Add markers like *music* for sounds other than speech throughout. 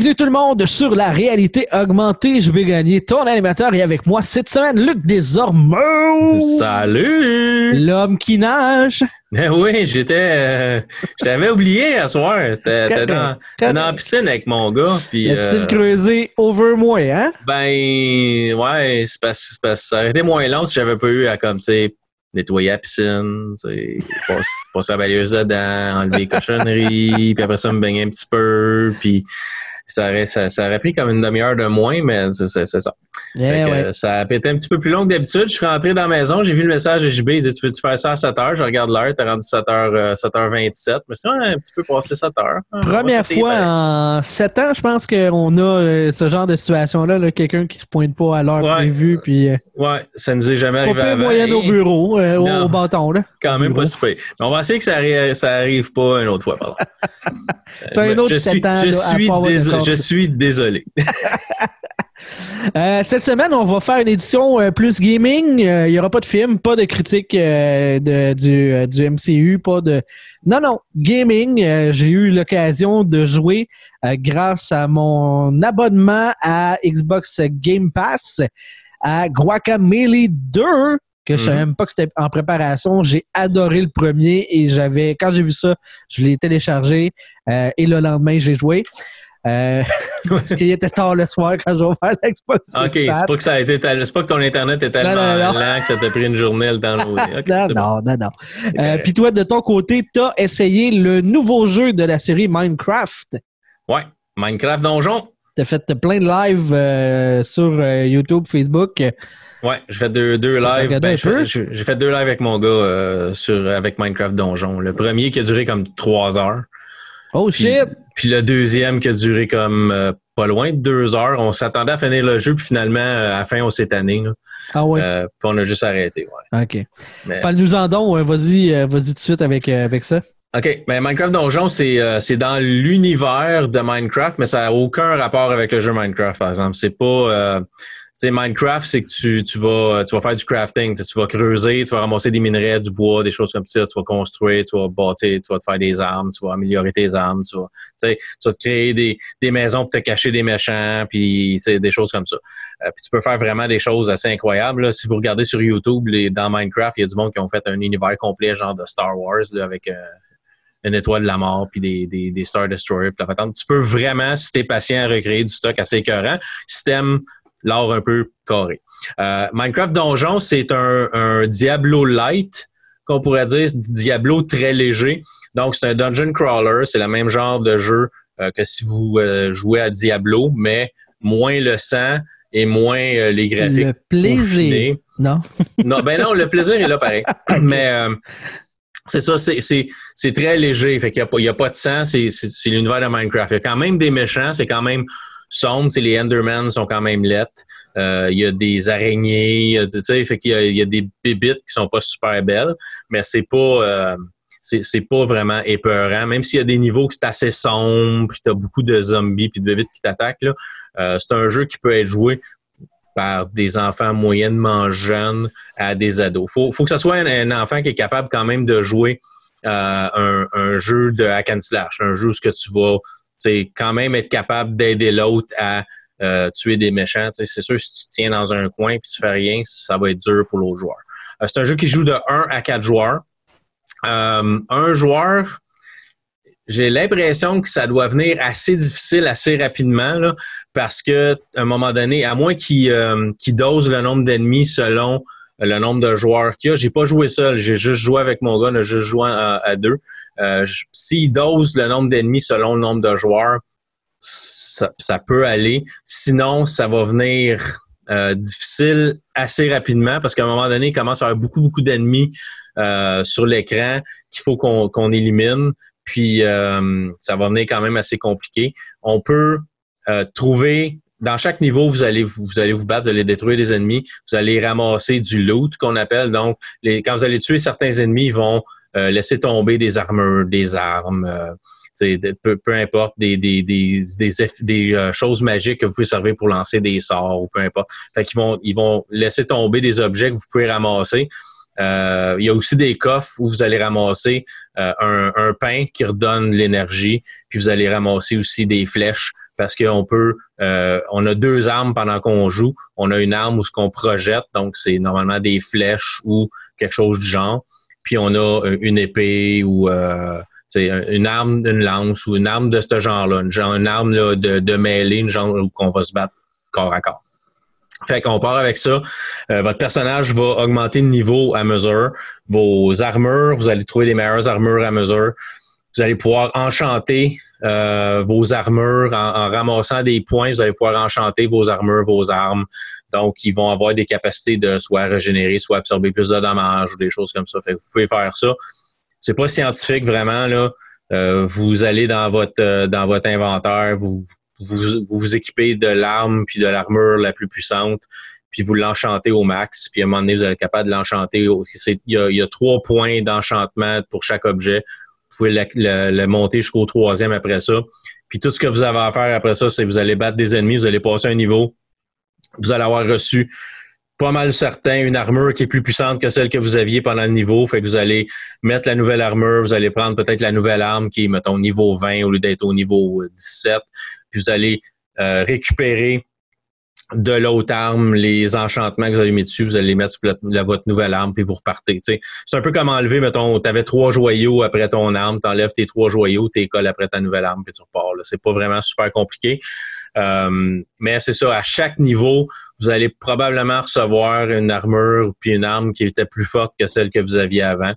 Bienvenue tout le monde sur la réalité augmentée. Je vais gagner ton animateur et avec moi cette semaine, Luc Desormeaux. Salut! L'homme qui nage. Ben oui, j'étais. euh, je t'avais oublié à soir. T'étais dans, la piscine avec mon gars. Puis, La piscine euh, creusée over moi, hein? ben, ouais, c'est parce, parce que ça aurait été moins long si j'avais pas eu à, comme, tu sais, nettoyer la piscine, passer, passer la balayeuse dedans, enlever les cochonneries, puis après ça, me baigner un petit peu, puis ça aurait, ça, ça aurait pris comme une demi-heure de moins, mais c'est ça. Eh Fait que, ouais. euh, Ça a été un petit peu plus long que d'habitude. Je suis rentré dans la maison, j'ai vu le message de JB, il dit Tu veux-tu faire ça à 7 h Je regarde l'heure, t'as rendu 7 h euh, 7h27. Mais c'est un petit peu passé 7 h Première fois en sept ans, je pense qu'on a euh, ce genre de situation-là, là, quelqu'un qui se pointe pas à l'heure Ouais. prévue, puis euh, Ouais, ça nous est jamais pas arrivé peu avant. moyenne au bureau, euh, au, bâton, là. Quand même pas si pire. Mais on va essayer que ça, arri- ça arrive pas une autre fois, pardon. *laughs* T'as un autre je suis, sept ans, je, là, suis pas je suis désolé. *laughs* Euh, cette semaine, on va faire une édition euh, plus gaming. Euh, Il n'y aura pas de film, pas de critique de- du, du MCU, pas de. Non, non, gaming. J'ai eu l'occasion de jouer grâce à mon abonnement à Xbox Game Pass à Guacamelee 2 que je savais Mhm. même pas que c'était en préparation. J'ai adoré le premier et j'avais, quand j'ai vu ça, je l'ai téléchargé et le lendemain, j'ai joué. Euh, *laughs* *laughs* parce qu'il était tard le soir quand j'ai ouvert l'Xbox. OK, c'est pas que ça a été c'est pas que ton Internet est tellement non, non. lent que ça t'a pris une journée à le downloader. *laughs* OK, non, bon. non, non, non. Euh. Puis toi, de ton côté, tu as essayé le nouveau jeu de la série Minecraft. Ouais, Minecraft Donjon. Tu as fait plein de lives euh, sur YouTube, Facebook. Ouais, j'ai fait deux, deux lives. Ben, j'ai j'ai fait deux lives avec mon gars sur, avec Minecraft Donjon. Le premier qui a duré comme trois heures. Oh Puis, shit! Puis le deuxième qui a duré comme euh, pas loin de deux heures. On s'attendait à finir le jeu, puis finalement, euh, à la fin, on s'est tanné. là. Ah ouais, Euh, puis on a juste arrêté. Ouais. ok. Mais- Parle-nous en don, hein, vas-y, euh, vas-y tout de suite avec, avec ça. OK. Ben, Minecraft Donjon, c'est c'est dans l'univers de Minecraft, mais ça n'a aucun rapport avec le jeu Minecraft, par exemple. C'est pas. Sais, Minecraft, c'est que tu, tu, vas, tu vas faire du crafting. Tu vas creuser, tu vas ramasser des minerais, du bois, des choses comme ça. Tu vas construire, tu vas bâtir, tu vas te faire des armes, tu vas améliorer tes armes, tu vas, tu vas te créer des, des maisons pour te cacher des méchants, puis des choses comme ça. Euh, puis tu peux faire vraiment des choses assez incroyables. là. Si vous regardez sur YouTube, les, dans Minecraft, il y a du monde qui ont fait un univers complet, genre de Star Wars, avec euh, une étoile de la mort, puis des, des, Star patente. Tu peux vraiment, si t'es patient, recréer du stock assez écœurant. Si l'art un peu carré. Euh, Minecraft Donjon, c'est un, un Diablo light, qu'on pourrait dire, Diablo très léger. Donc, c'est un dungeon crawler. C'est le même genre de jeu euh, que si vous euh, jouez à Diablo, mais moins le sang et moins les graphiques. Le plaisir. Non? *laughs* Non, ben non, le plaisir est là pareil. *coughs* Mais c'est ça, c'est- très léger. Fait qu'il n'y a, pas- a de sang, c'est l'univers de Minecraft. Il y a quand même des méchants, c'est quand même sombre. Tu sais, Les Endermen sont quand même lettres. Euh, il y a des araignées, il y a, y a, des bébites qui sont pas super belles, mais c'est pas. euh, c'est pas vraiment épeurant, même s'il y a des niveaux qui c'est assez sombre, puis t'as beaucoup de zombies puis de bébites qui t'attaquent. Euh, c'est un jeu qui peut être joué par des enfants moyennement jeunes à des ados. Faut, faut que ce soit un, enfant qui est capable quand même de jouer euh, un, un jeu de hack and slash, un jeu où ce que tu vas sais, quand même être capable d'aider l'autre à euh, tuer des méchants. C'est sûr, si tu tiens dans un coin et tu fais rien, ça va être dur pour l'autre joueur. Euh, c'est un jeu qui joue de 1 à 4 joueurs. Euh, un joueur, j'ai l'impression que ça doit venir assez difficile assez rapidement parce que un moment donné, à moins qu'il dose le nombre d'ennemis selon le nombre de joueurs qu'il y a, j'ai pas joué seul, j'ai juste joué avec mon gars, on a juste joué à, deux. Euh, S'il dose le nombre d'ennemis selon le nombre de joueurs, ça, peut aller. Sinon, ça va venir euh, difficile assez rapidement parce qu'à un moment donné, il commence à y avoir beaucoup, beaucoup d'ennemis euh, sur l'écran qu'il faut qu'on élimine. Puis ça va venir quand même assez compliqué. On peut trouver dans chaque niveau, vous allez vous, vous allez vous battre, vous allez détruire des ennemis, vous allez ramasser du loot qu'on appelle. Donc, les, quand vous allez tuer certains ennemis, ils vont euh, laisser tomber des armures, des armes, euh, peu, peu importe, des, des, des, des, des, euh, choses magiques que vous pouvez servir pour lancer des sorts ou peu importe. Fait qu'ils vont, ils vont laisser tomber des objets que vous pouvez ramasser. Euh, il y a aussi des coffres où vous allez ramasser euh, un, un pain qui redonne l'énergie, puis vous allez ramasser aussi des flèches parce qu'on peut, euh, on a deux armes pendant qu'on joue. On a une arme où ce qu'on projette, donc c'est normalement des flèches ou quelque chose du genre. Puis on a euh, une épée ou euh, une arme, une lance ou une arme de ce genre-là, une, arme de, mêlée, une genre où qu'on va se battre corps à corps. Fait qu'on part avec ça. Votre personnage va augmenter de niveau à mesure. Vos armures, vous allez trouver les meilleures armures à mesure. Vous allez pouvoir enchanter euh, vos armures en, ramassant des points. Vous allez pouvoir enchanter vos armures, vos armes. Donc, ils vont avoir des capacités de soit régénérer, soit absorber plus de dommages ou des choses comme ça. Fait vous pouvez faire ça. C'est pas scientifique vraiment là. Euh, vous allez dans votre dans votre inventaire, vous vous, vous, équipez de l'arme puis de l'armure la plus puissante, puis vous l'enchantez au max, puis à un moment donné, vous êtes capable de l'enchanter. Il y a, trois points d'enchantement pour chaque objet. Vous pouvez le, monter jusqu'au troisième après ça. Puis tout ce que vous avez à faire après ça, c'est vous allez battre des ennemis, vous allez passer un niveau, vous allez avoir reçu pas mal certain une armure qui est plus puissante que celle que vous aviez pendant le niveau. Fait que vous allez mettre la nouvelle armure, vous allez prendre peut-être la nouvelle arme qui est, mettons, niveau 20 au lieu d'être au niveau 17 puis vous allez euh, récupérer de l'autre arme, les enchantements que vous avez mis dessus, vous allez les mettre sur votre nouvelle arme, puis vous repartez. C'est un peu comme enlever, mettons, tu avais trois joyaux après ton arme, tu enlèves tes trois joyaux, tu colles après ta nouvelle arme, puis tu repars. C'est pas vraiment super compliqué. Euh, mais c'est ça, à chaque niveau, vous allez probablement recevoir une armure puis une arme qui était plus forte que celle que vous aviez avant.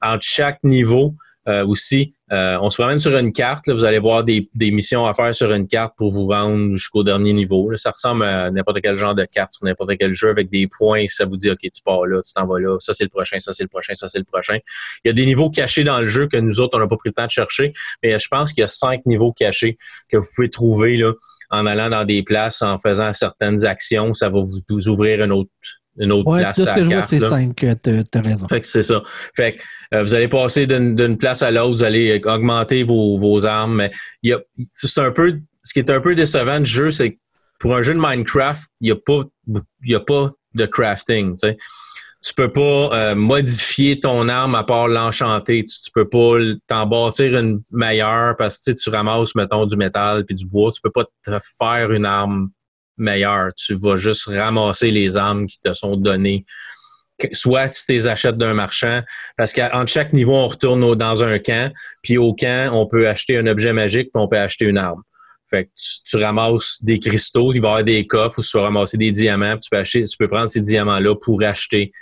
Entre chaque niveau, euh, aussi, euh, on se promène sur une carte. vous allez voir des, missions à faire sur une carte pour vous rendre jusqu'au dernier niveau. ça ressemble à n'importe quel genre de carte sur n'importe quel jeu avec des points. Ça vous dit, OK, tu pars là, tu t'en vas là, ça c'est le prochain, ça c'est le prochain, ça c'est le prochain. Il y a des niveaux cachés dans le jeu que nous autres, on n'a pas pris le temps de chercher. Mais je pense qu'il y a cinq niveaux cachés que vous pouvez trouver là, en allant dans des places, en faisant certaines actions. Ça va vous, ouvrir une autre une autre place. ce que je vois, c'est 5, tu as raison. Fait que c'est ça. Fait que euh, vous allez passer d'une place à l'autre, vous allez augmenter vos, vos armes. Mais y a, c'est un peu, ce qui est un peu décevant du jeu, c'est que pour un jeu de Minecraft, il n'y a, pas, a pas de crafting. Tu sais. Tu peux pas euh, modifier ton arme à part l'enchanter. Tu, peux pas t'en bâtir une meilleure parce que tu ramasses, mettons, du métal puis du bois. Tu peux pas te faire une arme meilleur. Tu vas juste ramasser les armes qui te sont données. Soit si tu les achètes d'un marchand, parce qu'entre chaque niveau, on retourne dans un camp, puis au camp, on peut acheter un objet magique, puis on peut acheter une arme. Fait que tu, ramasses des cristaux, il va y avoir des coffres où tu vas ramasser des diamants, tu peux acheter, tu peux prendre ces diamants-là pour acheter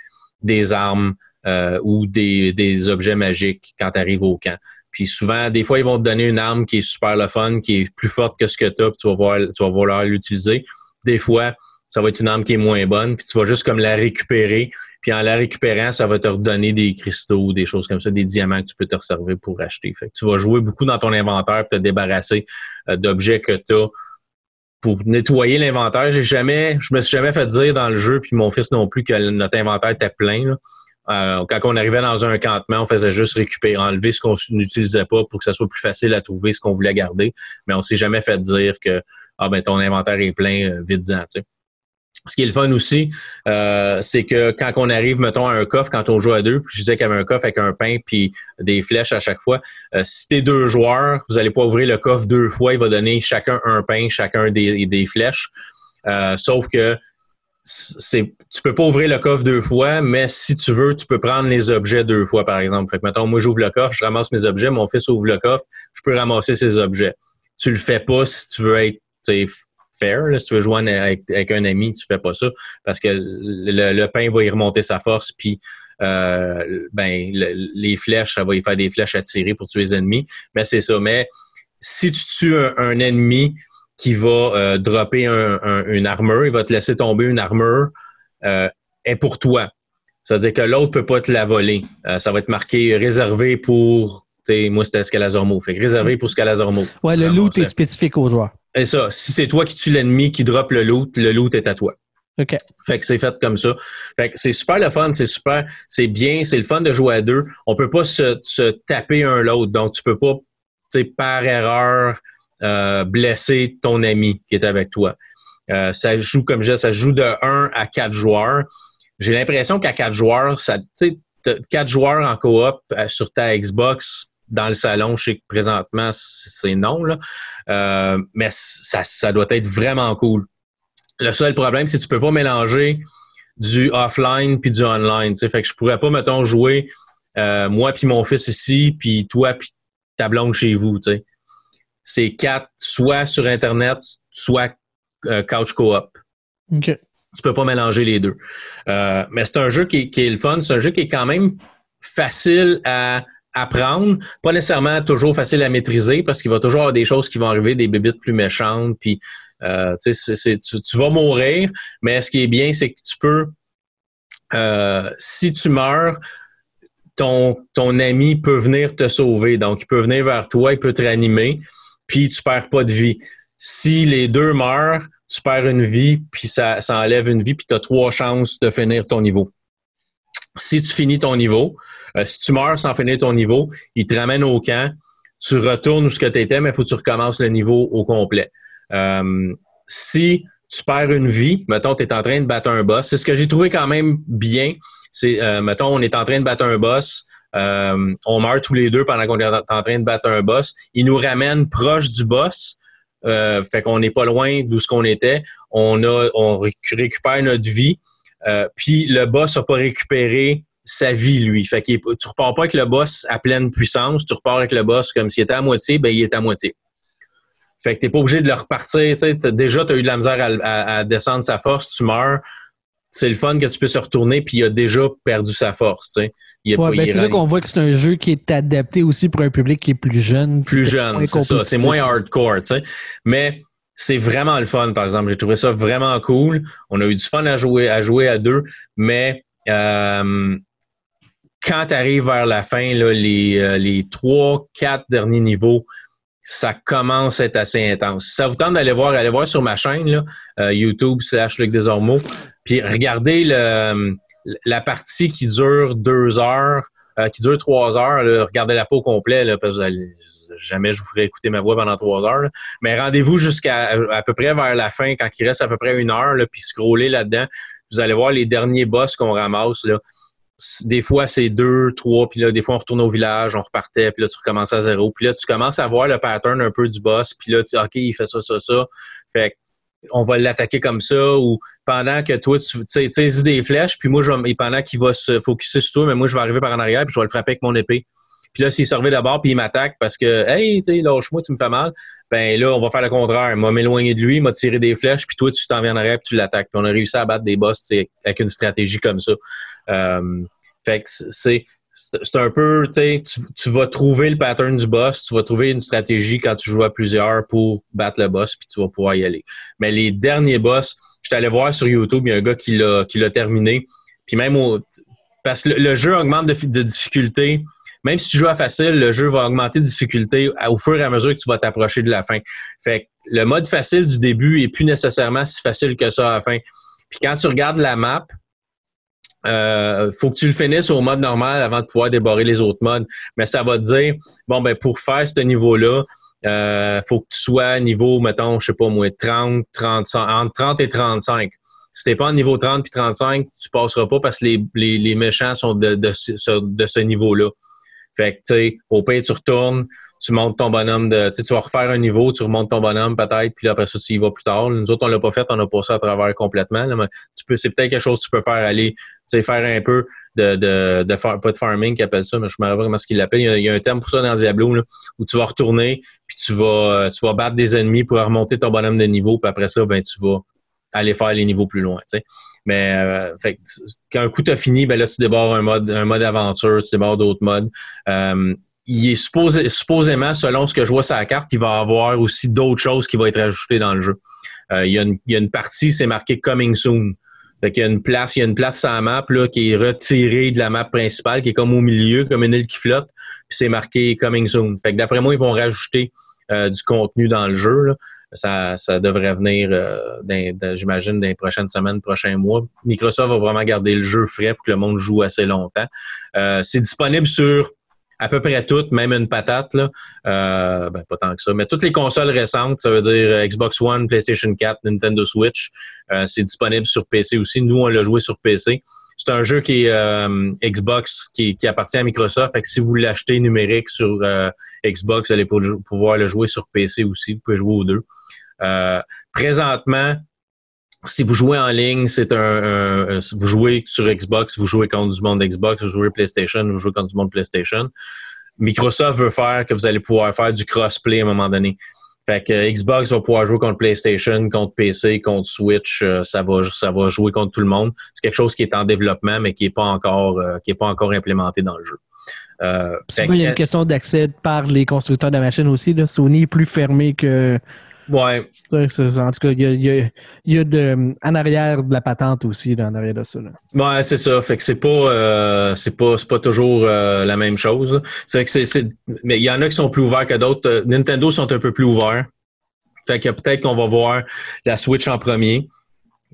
des armes euh, ou des, des, objets magiques quand tu arrives au camp. Puis souvent, des fois, ils vont te donner une arme qui est super le fun, qui est plus forte que ce que tu as, puis tu vas, voir, tu vas vouloir l'utiliser. Des fois, ça va être une arme qui est moins bonne, puis tu vas juste comme la récupérer. Puis en la récupérant, ça va te redonner des cristaux, des choses comme ça, des diamants que tu peux te servir pour acheter. Fait que tu vas jouer beaucoup dans ton inventaire pour te débarrasser euh, d'objets que tu as pour nettoyer l'inventaire. J'ai jamais, je me suis jamais fait dire dans le jeu, puis mon fils non plus, que notre inventaire était plein. Euh, quand on arrivait dans un campement, on faisait juste récupérer, enlever ce qu'on n'utilisait pas pour que ça soit plus facile à trouver ce qu'on voulait garder. Mais on s'est jamais fait dire que ah ben ton inventaire est plein, euh, vite-en. Ce qui est le fun aussi, euh, c'est que quand on arrive, mettons, à un coffre, quand on joue à deux, je disais qu'il y avait un coffre avec un pain puis des flèches à chaque fois. Euh, si t'es deux joueurs, vous allez pas ouvrir le coffre deux fois, il va donner chacun un pain, chacun des, des flèches. Euh, sauf que c'est tu peux pas ouvrir le coffre deux fois, mais si tu veux, tu peux prendre les objets deux fois, par exemple. Fait que, mettons, moi, j'ouvre le coffre, je ramasse mes objets, mon fils ouvre le coffre, je peux ramasser ses objets. Tu le fais pas si tu veux être fair. Si tu veux jouer avec, un ami, tu fais pas ça parce que le, pain va y remonter sa force, puis euh, ben les flèches, ça va y faire des flèches à tirer pour tuer les ennemis. Mais c'est ça. Mais si tu tues un, ennemi qui va euh, dropper une armure, il va te laisser tomber une armure, euh, est pour toi. C'est-à-dire que l'autre peut pas te la voler. Euh, ça va être marqué réservé pour moi, c'était Scalazormo. Fait que réservé pour Scalazormo. Ouais, le loot est spécifique aux joueurs. Et ça, si c'est toi qui tue l'ennemi, qui drop le loot, le loot est à toi. OK. Fait que c'est fait comme ça. Fait que c'est super le fun, c'est super, c'est bien, c'est le fun de jouer à deux. On peut pas se, se taper un l'autre. Donc, tu peux pas, par erreur, euh, blesser ton ami qui est avec toi. Euh, ça joue, comme je dis, ça joue de 1 à 4 joueurs. J'ai l'impression qu'à 4 joueurs, ça, tu sais, 4 joueurs en coop euh, sur ta Xbox, dans le salon. Je sais que présentement, c'est non, là. Euh, mais ça, ça doit être vraiment cool. Le seul problème, c'est que tu peux pas mélanger du offline puis du online. sais Fait que je pourrais pas, mettons, jouer euh, moi puis mon fils ici, puis toi puis ta blonde chez vous. C'est quatre, soit sur Internet, soit euh, couch co-op. OK. Tu peux pas mélanger les deux. Mais c'est un jeu qui, qui, est le fun. C'est un jeu qui est quand même facile à apprendre, pas nécessairement toujours facile à maîtriser parce qu'il va toujours avoir des choses qui vont arriver, des bébites plus méchantes, puis euh, tu, vas mourir, mais ce qui est bien, c'est que tu peux, euh, si tu meurs, ton, ton ami peut venir te sauver. Donc, il peut venir vers toi, il peut te réanimer, puis tu perds pas de vie. Si les deux meurent, tu perds une vie, puis ça, ça enlève une vie, puis tu as trois chances de finir ton niveau. Si tu finis ton niveau, euh, si tu meurs sans finir ton niveau, il te ramène au camp, tu retournes où ce que tu étais, mais il faut que tu recommences le niveau au complet. Euh, si tu perds une vie, mettons, tu es en train de battre un boss, c'est ce que j'ai trouvé quand même bien. C'est, euh, mettons, on est en train de battre un boss, on meurt tous les deux pendant qu'on est en train de battre un boss. Il nous ramène proche du boss. fait qu'on n'est pas loin d'où ce qu'on était. On a, on récupère notre vie. Puis le boss n'a pas récupéré sa vie, lui. Fait que tu repars pas avec le boss à pleine puissance, tu repars avec le boss comme s'il était à moitié, ben il est à moitié. Fait que t'es pas obligé de le repartir. déjà, tu as eu de la misère à, descendre sa force, tu meurs. C'est le fun que tu puisses se retourner, puis il a déjà perdu sa force. Ben, c'est là qu'on voit que c'est un jeu qui est adapté aussi pour un public qui est plus jeune. Plus jeune, c'est ça. C'est moins hardcore. Mais c'est vraiment le fun, par exemple. J'ai trouvé ça vraiment cool. On a eu du fun à jouer à, jouer à deux, mais euh, quand tu vers la fin, euh, les trois, quatre derniers niveaux, ça commence à être assez intense. Si ça vous tente d'aller voir, allez voir sur ma chaîne, euh, YouTube slash Luc Desormeaux, puis regardez la partie qui dure deux heures, qui dure trois heures, regardez la peau au complet, là, parce que jamais je vous ferai écouter ma voix pendant trois heures. Mais rendez-vous jusqu'à à peu près vers la fin, quand il reste à peu près une heure, puis scrollez là-dedans. Vous allez voir les derniers boss qu'on ramasse. Là des fois, c'est deux, trois, puis là, des fois, on retourne au village, on repartait, puis là, tu recommences à zéro. Puis là, tu commences à voir le pattern un peu du boss, puis là, tu OK, il fait ça, ça, ça. Fait on va l'attaquer comme ça, ou pendant que toi, tu sais, des flèches, puis moi, et pendant qu'il va se focuser sur toi, mais moi, je vais arriver par en arrière, puis je vais le frapper avec mon épée. Puis là, s'il servait d'abord, puis il m'attaque parce que, hey, tu sais, lâche-moi, tu me fais mal, ben là, on va faire le contraire. M'a m'éloigner de lui, m'a tiré des flèches, puis toi, tu t'en viens en arrière, puis tu l'attaques. Puis on a réussi à battre des boss avec une stratégie comme ça. Euh, fait que c'est c'est un peu, tu, tu vas trouver le pattern du boss, tu vas trouver une stratégie quand tu joues à plusieurs pour battre le boss, puis tu vas pouvoir y aller. Mais les derniers boss, je suis allé voir sur YouTube, il y a un gars qui l'a, terminé. Puis même au, parce que le, jeu augmente de, de, difficulté. Même si tu joues à facile, le jeu va augmenter de difficulté au fur et à mesure que tu vas t'approcher de la fin. Fait que le mode facile du début est plus nécessairement si facile que ça à la fin. Puis quand tu regardes la map, euh, faut que tu le finisses au mode normal avant de pouvoir déborrer les autres modes. Mais ça va te dire, bon, ben, pour faire ce niveau-là, euh, faut que tu sois niveau, mettons, je sais pas moi, 30, 35, entre 30 et 35. Si t'es pas en niveau 30 puis 35, tu passeras pas parce que les, les, méchants sont de, de ce niveau-là. Fait que, tu sais, au pire, tu retournes, tu montes ton bonhomme de. Tu vas refaire un niveau, tu remontes ton bonhomme peut-être, puis après ça, tu y vas plus tard. Nous autres, on l'a pas fait, on a passé à travers complètement. mais tu peux, c'est peut-être quelque chose que tu peux faire aller, tu sais, faire un peu de, de, de faire, pas de farming qu'ils appellent ça, mais je me rappelle comment ce qu'il l'appelle. Il, y, a, un terme pour ça dans Diablo, là, où tu vas retourner, puis tu vas, tu vas battre des ennemis pour remonter ton bonhomme de niveau, puis après ça, ben, tu vas aller faire les niveaux plus loin. Mais euh, fait, quand un coup t'as fini, ben là, tu débordes un mode, un mode aventure, tu débordes d'autres modes. Euh, il est supposé, supposément, selon ce que je vois sur la carte, il va y avoir aussi d'autres choses qui vont être ajoutées dans le jeu. Euh, il, y a une, il, y a une, partie, c'est marqué Coming Soon. Fait qu'il y a une place, il y a une place sur la map là, qui est retirée de la map principale, qui est comme au milieu, comme une île qui flotte, puis c'est marqué Coming Soon. Fait que d'après moi, ils vont rajouter euh, du contenu dans le jeu. Là. Ça, ça devrait venir, euh, j'imagine, dans les prochaines semaines, prochains mois. Microsoft va vraiment garder le jeu frais pour que le monde joue assez longtemps. Euh, c'est disponible sur à peu près toutes, même une patate, là. Euh, ben, pas tant que ça. Mais toutes les consoles récentes, ça veut dire euh, Xbox One, PlayStation 4, Nintendo Switch, euh, c'est disponible sur PC aussi. Nous, on l'a joué sur PC. c'est un jeu qui est euh, Xbox, qui, qui, appartient à Microsoft. Fait que si vous l'achetez numérique sur euh, Xbox, vous allez pouvoir le jouer sur PC aussi. Vous pouvez jouer aux deux. Euh, présentement, si vous jouez en ligne, c'est un, vous jouez sur Xbox, vous jouez contre du monde Xbox, vous jouez PlayStation, vous jouez contre du monde PlayStation. Microsoft veut faire que vous allez pouvoir faire du crossplay à un moment donné. Fait que Xbox va pouvoir jouer contre PlayStation, contre PC, contre Switch, euh, ça va ça va jouer contre tout le monde. C'est quelque chose qui est en développement mais qui est pas encore euh, qui est pas encore implémenté dans le jeu. Euh, il y a une question d'accès par les constructeurs de machines aussi. Là. Sony est plus fermé que Ouais. En tout cas, il y a, y a, de, en arrière de la patente aussi, en arrière de ça. Là. Ouais, c'est ça. Fait que c'est pas, euh, c'est pas, pas toujours euh, la même chose. C'est que c'est, mais il y en a qui sont plus ouverts que d'autres. Euh, Nintendo sont un peu plus ouverts. Fait que peut-être qu'on va voir la Switch en premier.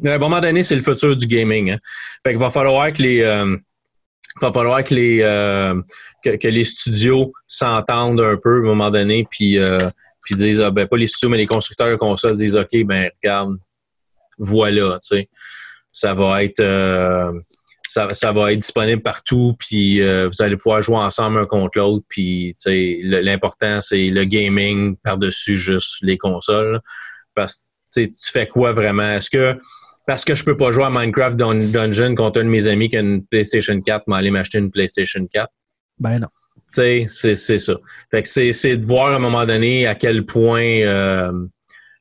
Mais à un moment donné, c'est le futur du gaming. Hein. Fait qu'il va falloir que les, va falloir que les, que, les studios s'entendent un peu à un moment donné, puis puis disent, ah, ben, pas les studios, mais les constructeurs de consoles disent, OK, ben, regarde, voilà, tu sais, ça va être, euh, ça, ça, va être disponible partout, puis euh, vous allez pouvoir jouer ensemble un contre l'autre, puis, tu sais, l'important, c'est le gaming par-dessus juste les consoles. Parce que, tu fais quoi vraiment? Est-ce que, parce que je peux pas jouer à Minecraft Dungeon contre un de mes amis qui a une PlayStation 4, m'aller m'acheter une PlayStation 4? Ben non c'est ça. Fait que c'est de voir à un moment donné à quel point euh,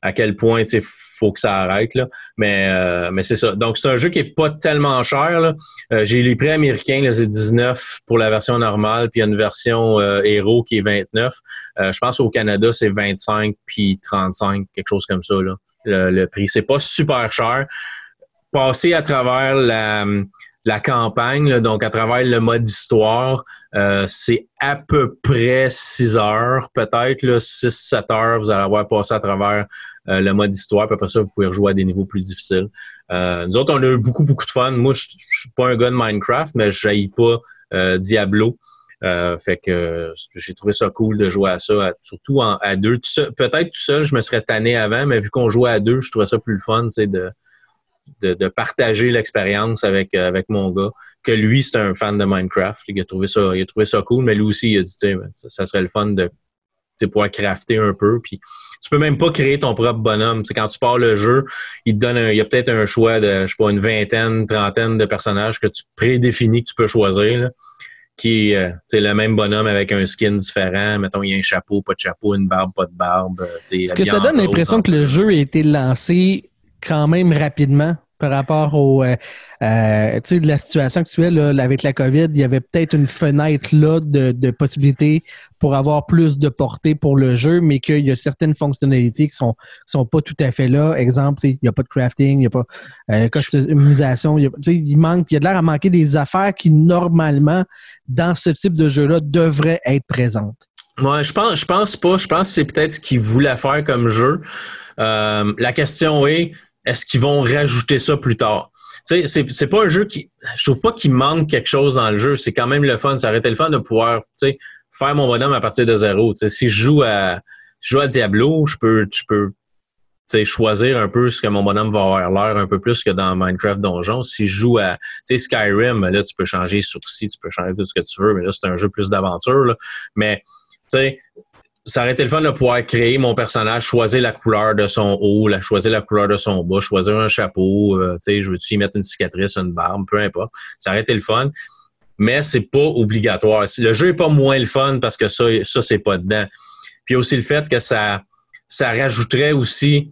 à quel point il faut que ça arrête. Là. Mais, euh, mais c'est ça. Donc, c'est un jeu qui est pas tellement cher. Euh, j'ai les prix américains, c'est 19 pour la version normale, puis il y a une version héros qui est 29. je pense au Canada, c'est 25 puis 35, quelque chose comme ça. Là, le, le prix. C'est pas super cher. Passer à travers la la campagne, donc à travers le mode histoire, euh, c'est à peu près 6 heures, peut-être, 6-7 heures, vous allez avoir passé à travers euh, le mode histoire, puis après ça, vous pouvez rejouer à des niveaux plus difficiles. Euh, nous autres, on a eu beaucoup, beaucoup de fun. Moi, je suis pas un gars de Minecraft, mais je pas Diablo. fait que j'ai trouvé ça cool de jouer à ça, surtout à deux. Peut-être tout seul, je me serais tanné avant, mais vu qu'on jouait à deux, je trouvais ça plus le fun, tu de, de, partager l'expérience avec, euh, avec mon gars, que lui, c'est un fan de Minecraft. Il a trouvé ça, il a trouvé ça cool, mais lui aussi, il a dit, ça, ça serait le fun de pouvoir crafter un peu. Puis tu peux même pas créer ton propre bonhomme. T'sais, quand tu pars le jeu, il te donne il y a peut-être un choix de, je sais pas, une vingtaine, trentaine de personnages que tu prédéfinis que tu peux choisir. qui est euh, le même bonhomme avec un skin différent. Mettons, il y a un chapeau, pas de chapeau, une barbe, pas de barbe. Euh, Est-ce que ça donne l'impression que le jeu a été lancé quand même rapidement par rapport au, euh, euh de la situation actuelle là, avec la COVID, il y avait peut-être une fenêtre là de, de possibilités pour avoir plus de portée pour le jeu, mais qu'il y a certaines fonctionnalités qui sont sont pas tout à fait là. Exemple, il n'y a pas de crafting, il n'y a pas euh, customisation, il, il manque, il y a de l'air à manquer des affaires qui normalement dans ce type de jeu-là devraient être présentes. Moi, je pense, je pense pas. Je pense que c'est peut-être ce qu'ils voulaient faire comme jeu. Euh, la question est, est-ce qu'ils vont rajouter ça plus tard? C'est pas un jeu qui. Je trouve pas qu'il manque quelque chose dans le jeu. C'est quand même le fun. Ça aurait été le fun de pouvoir faire mon bonhomme à partir de zéro. si je joue à joue à Diablo, je peux, je peux choisir un peu ce que mon bonhomme va avoir l'air un peu plus que dans Minecraft Donjon. Si je joue à Skyrim, là, tu peux changer les sourcils, tu peux changer tout ce que tu veux, mais là, c'est un jeu plus d'aventure. Mais tu sais, ça aurait été le fun de pouvoir créer mon personnage, choisir la couleur de son haut, la, choisir la couleur de son bas, choisir un chapeau, euh, tu sais, je veux-tu y mettre une cicatrice, une barbe, peu importe. Ça aurait été le fun. Mais c'est pas obligatoire. Le jeu est pas moins le fun parce que ça, ça c'est pas dedans. Puis aussi le fait que ça, ça rajouterait aussi,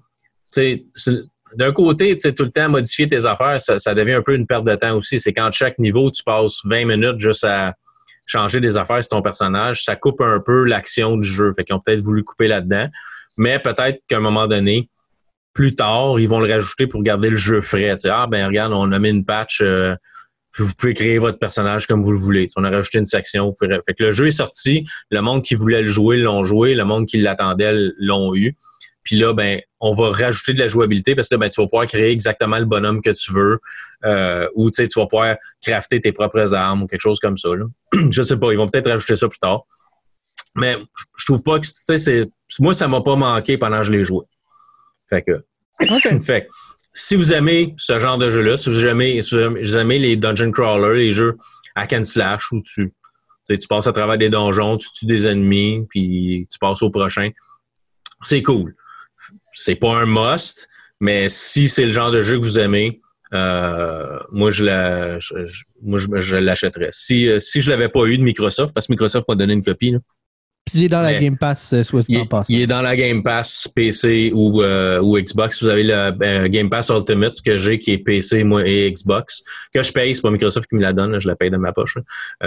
tu sais, d'un côté, tu sais, tout le temps modifier tes affaires, ça, ça devient un peu une perte de temps aussi. C'est quand chaque niveau, tu passes 20 minutes juste à changer des affaires sur ton personnage, ça coupe un peu l'action du jeu. Fait qu'ils ont peut-être voulu couper là-dedans. Mais peut-être qu'à un moment donné, plus tard, ils vont le rajouter pour garder le jeu frais. ah ben regarde, on a mis une patch, euh, vous pouvez créer votre personnage comme vous le voulez. on a rajouté une section. Fait que le jeu est sorti, le monde qui voulait le jouer l'ont joué, le monde qui l'attendait l'ont eu. Puis là, ben, on va rajouter de la jouabilité parce que ben, tu vas pouvoir créer exactement le bonhomme que tu veux. Euh, ou tu vas pouvoir crafter tes propres armes ou quelque chose comme ça. Là. *clears throat* je sais pas, ils vont peut-être rajouter ça plus tard. Mais je trouve pas que c'est. Moi, ça m'a pas manqué pendant que je l'ai joué. Fait que. *clears throat* fait si vous aimez ce genre de jeu-là, si vous aimez, si vous aimez les dungeon crawlers, les jeux à and slash où tu, tu passes à travers des donjons, tu tues des ennemis, puis tu passes au prochain, c'est cool. C'est pas un must, mais si c'est le genre de jeu que vous aimez, euh, moi je la, moi je, l'achèterais. Si, euh, si je l'avais pas eu de Microsoft, parce que Microsoft m'a donné une copie, là, puis il est dans la Game Pass, euh, soit il, il est dans la Game Pass PC ou, euh, ou Xbox. Vous avez le euh, Game Pass Ultimate que j'ai qui est PC moi, et Xbox, que je paye. C'est pas Microsoft qui me la donne, je la paye de ma poche.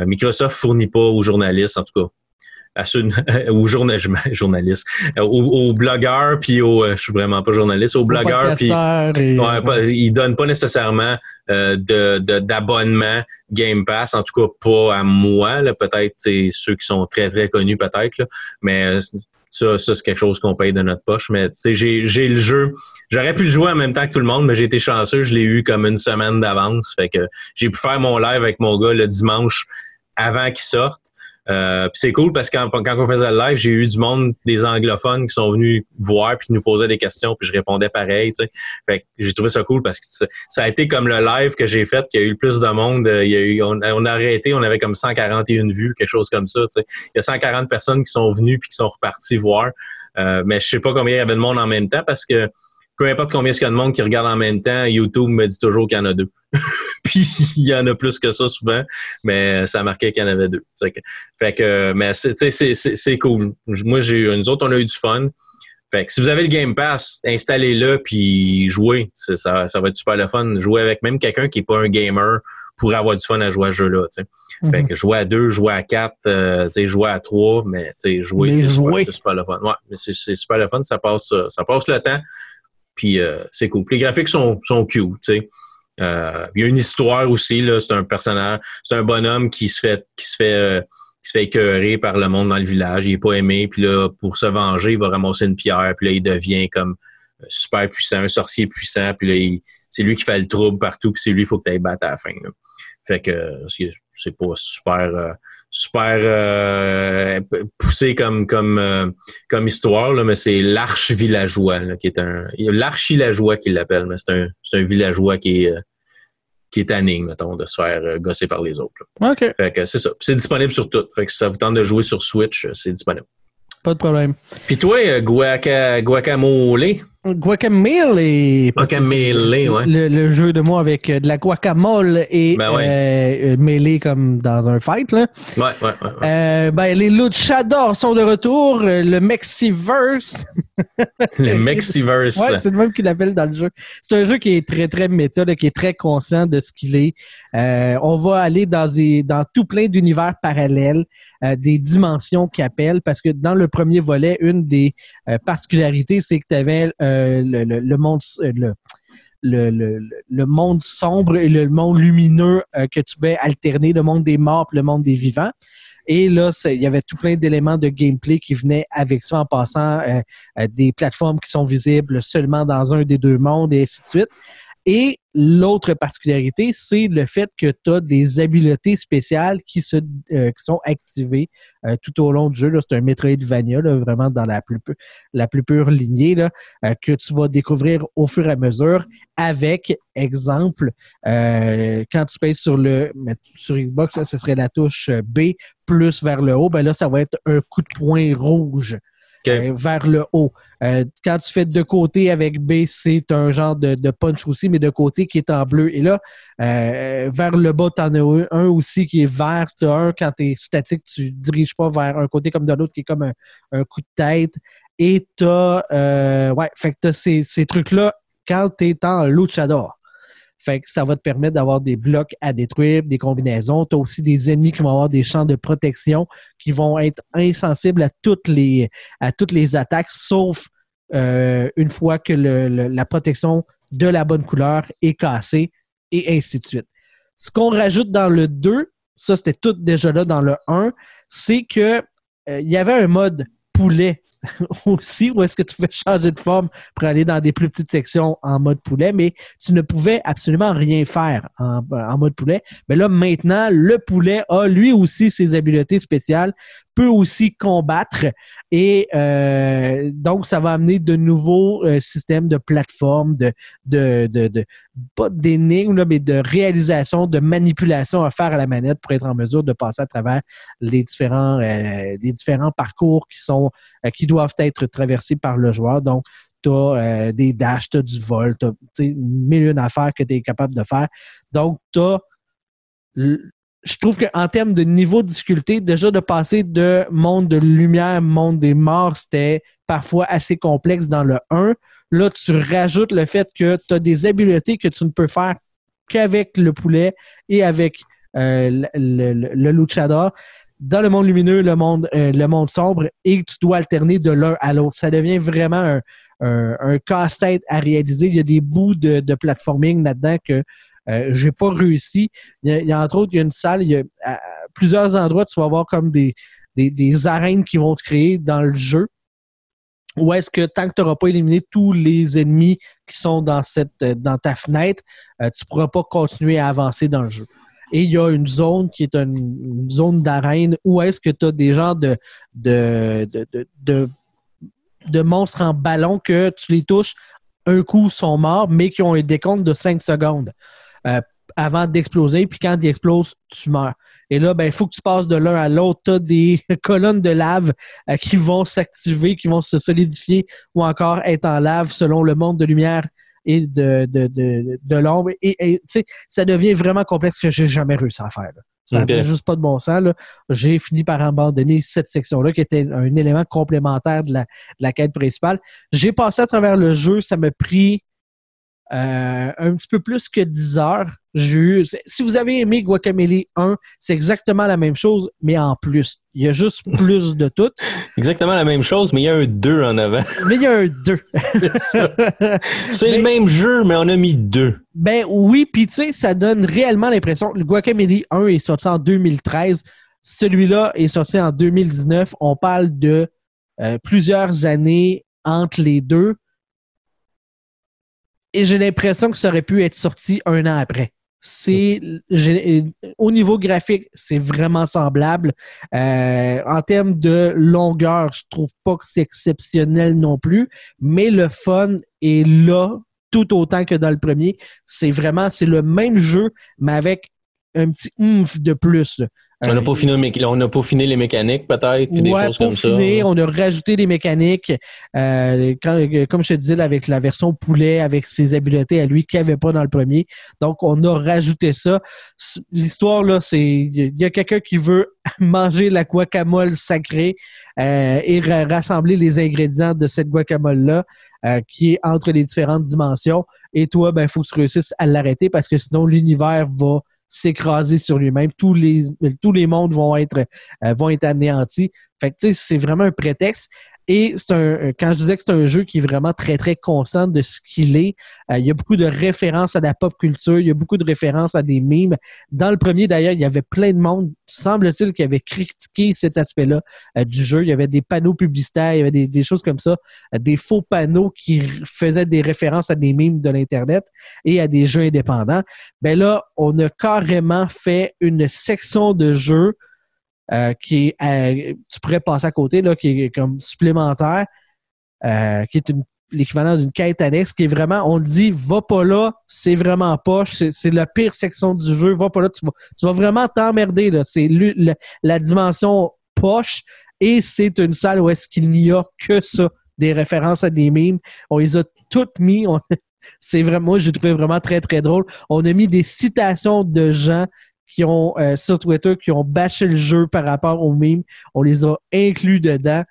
Microsoft fournit pas aux journalistes, en tout cas aux *laughs* journalistes, aux, blogueurs, puis aux, euh, je suis vraiment pas journaliste, aux blogueurs, puis ils donnent pas nécessairement euh, d'abonnement Game Pass, en tout cas pas à moi, peut-être ceux qui sont très très connus peut-être, mais euh, ça, ça c'est quelque chose qu'on paye de notre poche. Mais j'ai, j'ai le jeu. J'aurais pu le jouer en même temps que tout le monde, mais j'ai été chanceux. Je l'ai eu comme une semaine d'avance. Fait que j'ai pu faire mon live avec mon gars le dimanche avant qu'il sorte. Euh, c'est cool parce que quand, quand, on faisait le live, j'ai eu du monde, des anglophones qui sont venus voir puis nous posaient des questions puis je répondais pareil. Tu sais. Fait j'ai trouvé ça cool parce que ça a été comme le live que j'ai fait, qu'il y a eu le plus de monde. Euh, eu, on, a arrêté, on avait comme 141 vues, quelque chose comme ça. Tu sais. Il y a 140 personnes qui sont venues puis qui sont reparties voir. Euh, mais je sais pas combien il y avait de monde en même temps parce que peu importe combien il y a de monde qui regarde en même temps, YouTube me dit toujours qu'il y en a deux. *laughs* Puis *laughs* il y en a plus que ça souvent, mais ça marquait qu'il y en avait deux. Fait que, mais c'est cool. Moi, j'ai nous autres, on a eu du fun. Fait que si vous avez le Game Pass, installez-le puis jouez. Ça, ça, va être super le fun. Jouer avec même quelqu'un qui n'est pas un gamer pour avoir du fun à jouer à ce jeu-là. Mm-hmm. Fait que jouer à deux, jouer à quatre, euh, jouer à trois, mais jouer, c'est super, super, le fun. Ouais, mais c'est super le fun. Ça passe, ça passe le temps. Puis euh, c'est cool. les graphiques sont, sont cute. Euh, il y a une histoire aussi, là. C'est un personnage, c'est un bonhomme qui se fait, qui se fait, euh, qui se fait écœurer par le monde dans le village. Il est pas aimé. Puis là, pour se venger, il va ramasser une pierre. Puis là, il devient comme super puissant, un sorcier puissant. Puis là, c'est lui qui fait le trouble partout. Puis c'est lui, il faut que tu ailles battre à la fin. Fait que c'est pas super super euh, poussé comme comme euh, comme histoire là, mais c'est l'arche villageois là, qui est un l'archi-villageois qu'il l'appelle mais c'est un c'est un villageois qui est euh, qui est mettons, de se faire gosser par les autres. OK. Fait que c'est ça. c'est disponible sur tout. Fait que si ça vous tente de jouer sur Switch, c'est disponible. Pas de problème. Puis toi, guaca, guacamole, Guacamole. Guacamole, ouais. Le, jeu de mots avec euh, de la guacamole et ben euh, mêlé comme dans un fight. Là. Ouais, ouais, ouais. Euh, ben, les luchadors sont de retour. Le Mexiverse. *laughs* *laughs* le Mexiverse. ouais, c'est le même qu'il appelle dans le jeu. C'est un jeu qui est très, très méta, qui est très conscient de ce qu'il est. on va aller dans, des, dans tout plein d'univers parallèles, des dimensions qui appellent, parce que dans le premier volet, une des particularités, c'est que tu avais euh, le, monde euh, le, le, monde sombre et le monde lumineux euh, que tu vais alterner, le monde des morts et le monde des vivants. Et là, il y avait tout plein d'éléments de gameplay qui venaient avec ça en passant des plateformes qui sont visibles seulement dans un des deux mondes et ainsi de suite. Et l'autre particularité, c'est le fait que tu as des habiletés spéciales qui, se, euh, qui sont activées euh, tout au long du jeu. C'est un Metroidvania, là, vraiment dans la plus, la plus pure lignée, là, euh, que tu vas découvrir au fur et à mesure avec, exemple, quand tu payes sur le sur Xbox, ce serait la touche B plus vers le haut, ben là, ça va être un coup de poing rouge. Euh, vers le haut. Euh, quand tu fais de côté avec B, c'est un genre de, punch aussi, mais de côté qui est en bleu. Et là, euh, vers le bas, tu en as un, aussi qui est vert. Tu as un, quand tu es statique, tu ne diriges pas vers un côté comme de l'autre qui est comme un, coup de tête. Et tu as, ouais, fait que ces, ces trucs-là quand tu es en luchador. Fait que ça va te permettre d'avoir des blocs à détruire, des combinaisons. Tu as aussi des ennemis qui vont avoir des champs de protection qui vont être insensibles à toutes les, à toutes les attaques, sauf euh, une fois que la protection de la bonne couleur est cassée, et ainsi de suite. Ce qu'on rajoute dans le 2, ça c'était tout déjà là dans le 1, c'est que euh, il y avait un mode poulet *laughs* aussi, où est-ce que tu pouvais changer de forme pour aller dans des plus petites sections en mode poulet, mais tu ne pouvais absolument rien faire en, mode poulet. Mais là, maintenant, le poulet a lui aussi ses habiletés spéciales peux aussi combattre. Et euh, donc, ça va amener de nouveaux euh, systèmes de plateformes, de, de, de, de pas d'énigmes, mais de réalisation, de manipulation à faire à la manette pour être en mesure de passer à travers les différents, euh, les différents parcours qui sont qui doivent être traversés par le joueur. Donc, tu as des dashs, tu as du vol, tu as mille d'affaires que tu es capable de faire. Donc, tu as je trouve qu'en termes de niveau de difficulté, déjà de passer de monde de lumière, monde des morts, c'était parfois assez complexe dans le 1. Là, tu rajoutes le fait que tu as des habiletés que tu ne peux faire qu'avec le poulet et avec euh, le, le, luchador dans le monde lumineux, le monde, euh, le monde sombre, et tu dois alterner de l'un à l'autre. Ça devient vraiment un, casse-tête à réaliser. Il y a des bouts de, de platforming là-dedans que euh, j'ai pas réussi. Il y, a, entre autres, il y a une salle, il y a à plusieurs endroits, tu vas voir comme des, des, arènes qui vont se créer dans le jeu. Ou est-ce que tant que tu n'auras pas éliminé tous les ennemis qui sont dans, cette, dans ta fenêtre, euh, tu ne pourras pas continuer à avancer dans le jeu. Et il y a une zone qui est une, zone d'arène où est-ce que tu as des gens de, de, de, de, monstres en ballon que tu les touches, un coup sont morts, mais qui ont un décompte de 5 secondes. Euh, avant d'exploser, puis quand il explose, tu meurs. Et là, ben, il faut que tu passes de l'un à l'autre. Tu as des *laughs* colonnes de lave euh, qui vont s'activer, qui vont se solidifier ou encore être en lave selon le monde de lumière et de, de, l'ombre. Et, ça devient vraiment complexe que j'ai jamais réussi à faire. Ça n'a juste pas de bon sens. J'ai fini par abandonner cette section-là, qui était un élément complémentaire de la, de la quête principale. J'ai passé à travers le jeu, ça m'a pris euh, un petit peu plus que 10 heures. si vous avez aimé Guacamole 1, c'est exactement la même chose, mais en plus. Il y a juste *laughs* plus de tout. Exactement la même chose, mais il y a un 2 en avant. *laughs* Mais il y a un 2. *laughs* c'est le même jeu, mais on a mis 2. Ben oui, puis tu sais, ça donne réellement l'impression. Le Guacamole 1 est sorti en 2013. Celui-là est sorti en 2019. On parle de euh, plusieurs années entre les deux et j'ai l'impression que ça aurait pu être sorti un an après. C'est au niveau graphique, c'est vraiment semblable. Euh, en termes de longueur, je trouve pas que c'est exceptionnel non plus, mais le fun est là tout autant que dans le premier. C'est vraiment c'est le même jeu, mais avec un petit oomph de plus. On n'a pas, euh, fini les mécaniques, peut-être, puis des choses comme ça. On a rajouté des mécaniques, euh, euh, comme je te disais, avec la version poulet, avec ses habiletés à lui qu'il n'y avait pas dans le premier. Donc, on a rajouté ça. L'histoire, là, c'est il y a quelqu'un qui veut *laughs* manger la guacamole sacrée et rassembler les ingrédients de cette guacamole-là qui est entre les différentes dimensions. Et toi, ben, il faut que tu réussisses à l'arrêter parce que sinon, l'univers va s'écraser sur lui-même. Tous les, mondes vont être, euh, vont être anéantis. Fait que, c'est vraiment un prétexte. Et c'est un, quand je disais que c'est un jeu qui est vraiment très, très conscient de ce qu'il est, euh, il y a beaucoup de références à la pop culture, il y a beaucoup de références à des mimes. Dans le premier, d'ailleurs, il y avait plein de monde, semble-t-il, qui avait critiqué cet aspect-là euh, du jeu. Il y avait des panneaux publicitaires, il y avait des, choses comme ça, euh, des faux panneaux qui faisaient des références à des mimes de l'Internet et à des jeux indépendants. Ben là, on a carrément fait une section de jeux euh, qui est, euh, tu pourrais passer à côté, là, qui est comme supplémentaire, euh, qui est l'équivalent d'une quête annexe, qui est vraiment, on le dit, va pas là, c'est vraiment poche, c'est la pire section du jeu, va pas là, tu vas, tu vas vraiment t'emmerder, là. C'est la dimension poche et c'est une salle où est-ce qu'il n'y a que ça, des références à des mimes. On les a toutes mis. *laughs* c'est vraiment, moi, j'ai trouvé vraiment très, très drôle. On a mis des citations de gens qui ont euh, sur Twitter qui ont bâché le jeu par rapport aux mimes. On les a inclus dedans.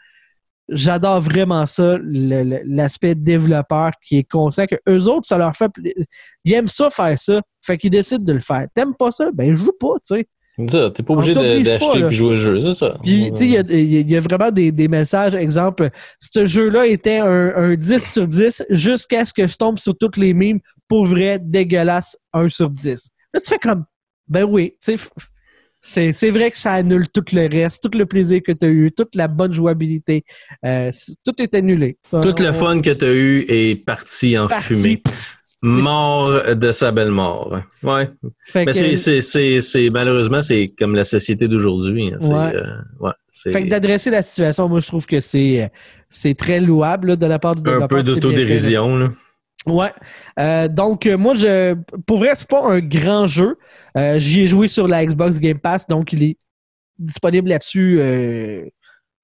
J'adore vraiment ça, l'aspect développeur qui est conscient que eux autres, ça leur fait. Ils aiment ça faire ça. Fait qu'ils décident de le faire. T'aimes pas ça? Ben, joue pas, tu sais. Ça, t'es pas obligé d'acheter et jouer au jeu, c'est ça. Puis, tu sais, il y, a vraiment des, messages. Exemple, ce jeu-là était un, un 10 sur 10 jusqu'à ce que je tombe sur toutes les mimes. Pour vrai, dégueulasse, 1 sur 10. Là, tu fais comme, ben oui, c'est, c'est vrai que ça annule tout le reste, tout le plaisir que tu as eu, toute la bonne jouabilité. Euh, tout est annulé. Tout le fun que tu as eu est parti en fumée. Mort de sa belle mort. Ouais. Mais c'est, c'est, c'est, malheureusement, c'est comme la société d'aujourd'hui. Hein. C'est, euh, ouais. Fait que d'adresser la situation, moi, je trouve que c'est, c'est très louable de la part du développeur. Un peu d'autodérision, là. Ouais. Euh, donc, euh, moi, je, pour vrai, c'est pas un grand jeu. Euh, j'y ai joué sur la Xbox Game Pass, donc il est disponible là-dessus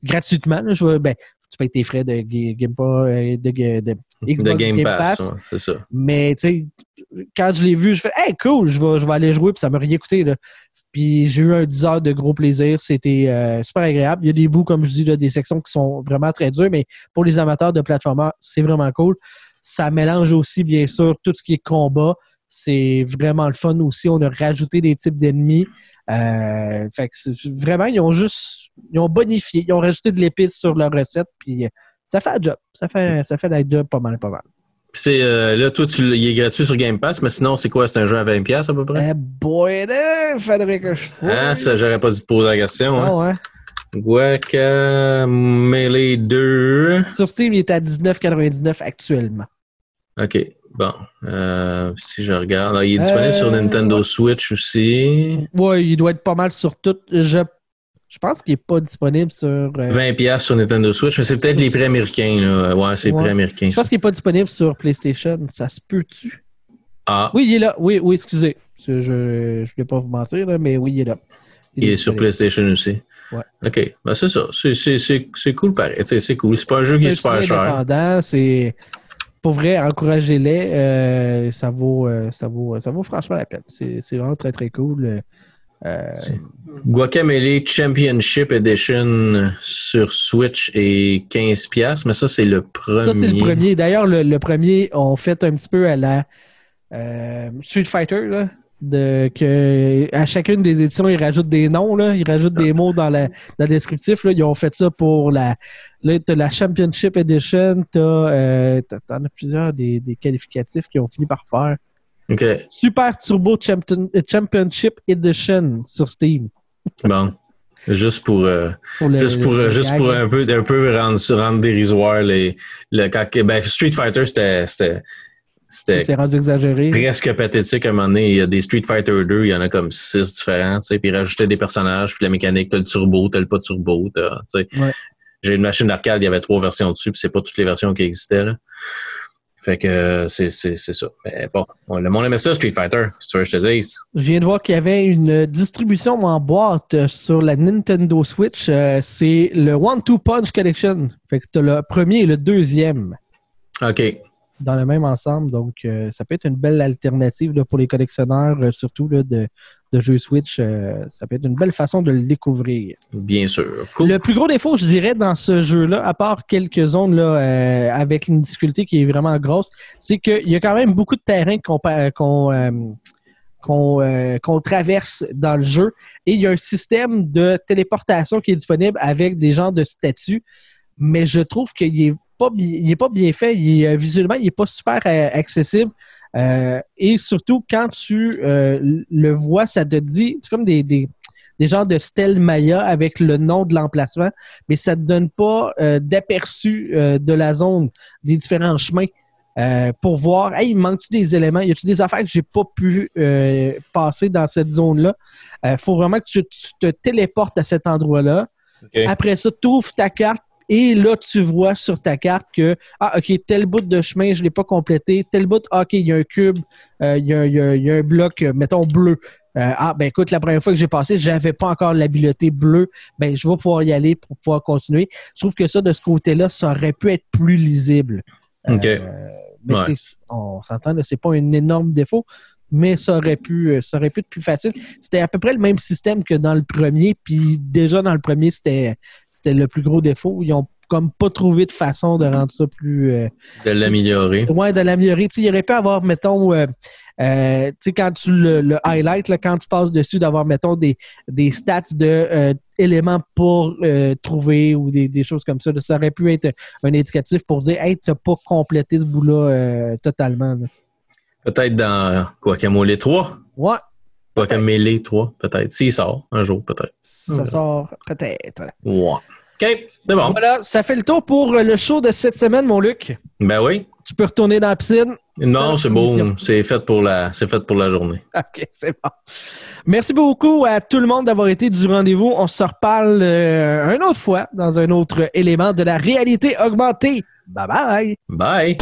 gratuitement. Je, ben, tu payes tes frais de Game Pass, de, Xbox Game, Pass. c'est ça. Mais, tu sais, quand je l'ai vu, je fais, hey, cool, je vais, je vais aller jouer, puis ça m'a rien coûté, là. Puis j'ai eu un 10 heures de gros plaisir. C'était super agréable. Il y a des bouts, comme je dis, là, des sections qui sont vraiment très dures, mais pour les amateurs de plateformers, c'est vraiment cool. Ça mélange aussi, bien sûr, tout ce qui est combat. C'est vraiment le fun aussi. On a rajouté des types d'ennemis. Euh, fait que vraiment, ils ont juste ils ont bonifié, ils ont rajouté de l'épice sur leur recette, puis ça fait un job. Ça fait, ça fait la job pas mal, pas mal. C'est euh, là, toi, tu, il est gratuit sur Game Pass, mais sinon, c'est quoi? C'est un jeu à 20$ à peu près? Eh boy, il faudrait que je fasse. Ah, ça, j'aurais pas dû te poser la question. Ah, hein. ouais. Guacamele 2. Sur Steam, il est à 19,99 actuellement. OK. Bon. Euh, si je regarde. il est disponible sur euh, Nintendo Switch aussi. Oui, il doit être pas mal sur tout. Je, je pense qu'il n'est pas disponible sur. 20$ euh, sur Nintendo Switch, mais c'est peut-être les prix américains. Là. Ouais, c'est les prix américains. Je pense qu'il n'est pas disponible sur PlayStation. Ça se peut-tu? Ah. Oui, il est là. Oui, oui, excusez. Je ne vais pas vous mentir, mais oui, il est là. Il, est, sur PlayStation aussi. Ouais. OK. Ben, c'est ça. C'est cool pareil. C'est cool. C'est pas un jeu qui est super cher. C'est pour vrai, encouragez-les. Euh, ça, vaut, euh, ça, vaut, ça vaut franchement la peine. C'est vraiment très, très cool. Euh, Guacamele Championship Edition sur Switch est 15$, mais ça, c'est le premier. Ça, c'est le premier. D'ailleurs, le, premier, on fait un petit peu à la Street Fighter. Là de que à chacune des éditions, ils rajoutent des noms, là, ils rajoutent des mots dans, la, le descriptif. Là. Ils ont fait ça pour la, là, la Championship Edition, euh, en as plusieurs des, des, qualificatifs qui ont fini par faire. Super Turbo Championship Edition sur Steam. Bon. Juste pour, euh, juste pour, juste pour un peu, un peu rendre, rendre dérisoire les, le, ben, Street Fighter, c'était c'était rendu exagéré. Presque pathétique à un moment donné. Il y a des Street Fighter 2, il y en a comme six différents, tu sais, puis rajouter des personnages, puis la mécanique, t'as le turbo, t'as le pas turbo, tu sais. J'ai une machine d'arcade, il y avait trois versions dessus, puis c'est pas toutes les versions qui existaient, là. Fait que c'est ça. Mais bon, le monde aimait ça, Street Fighter. C'est que je te dise. Je viens de voir qu'il y avait une distribution en boîte sur la Nintendo Switch. Euh, c'est le One-Two Punch Collection. Fait que t'as le premier et le deuxième. OK dans le même ensemble. Donc, euh, ça peut être une belle alternative pour les collectionneurs, euh, surtout de, de, jeux Switch. Euh, ça peut être une belle façon de le découvrir. Bien sûr. Le plus gros défaut, je dirais, dans ce jeu-là, à part quelques zones là, avec une difficulté qui est vraiment grosse, c'est qu'il y a quand même beaucoup de terrain qu'on qu'on traverse dans le jeu. Et il y a un système de téléportation qui est disponible avec des gens de statut. Mais je trouve qu'il est il est pas bien fait. Euh, visuellement, il n'est pas super euh, accessible. Euh, et surtout, quand tu le vois, ça te dit, c'est comme des, des, genres de stèles Maya avec le nom de l'emplacement, mais ça ne te donne pas d'aperçu de la zone, des différents chemins. pour voir, hey, il manque-tu des éléments? Y a-tu des affaires que j'ai pas pu passer dans cette zone-là? Il faut vraiment que tu, te téléportes à cet endroit-là. Après ça, tu ouvres ta carte, et là, tu vois sur ta carte que, ah, OK, tel bout de chemin, je ne l'ai pas complété. Tel bout, ah, OK, il y a un cube, euh, il y, a un bloc, euh, mettons, bleu. Euh, ah, ben écoute, la première fois que j'ai passé, je n'avais pas encore l'habileté bleue. Ben, je vais pouvoir y aller pour pouvoir continuer. Je trouve que ça, de ce côté-là, ça aurait pu être plus lisible. OK. mais on s'entend, c'est pas un énorme défaut mais ça aurait pu ça aurait pu être plus facile. C'était à peu près le même système que dans le premier, puis déjà dans le premier, c'était c'était le plus gros défaut. Ils ont comme pas trouvé de façon de rendre ça plus. Euh, de l'améliorer. Ouais, de l'améliorer. Il aurait pu avoir, mettons, euh, euh, tu sais, quand tu le, highlight, là, quand tu passes dessus, d'avoir, mettons, des, des stats de éléments pour trouver ou des, choses comme ça. Ça aurait pu être un indicatif pour dire, hey, t'as pas complété ce bout-là totalement. Peut-être dans Guacamole 3. Ouais. Guacamole 3, peut-être. S'il sort un jour, peut-être. Ça sort peut-être. Ouais. OK, c'est bon. Voilà, ça fait le tour pour le show de cette semaine, mon Luc. Ben oui. Tu peux retourner dans la piscine. Non, c'est beau. C'est fait pour la, c'est fait pour la journée. OK, c'est bon. Merci beaucoup à tout le monde d'avoir été du rendez-vous. On se reparle euh, une autre fois dans un autre élément de la réalité augmentée. Bye bye. Bye.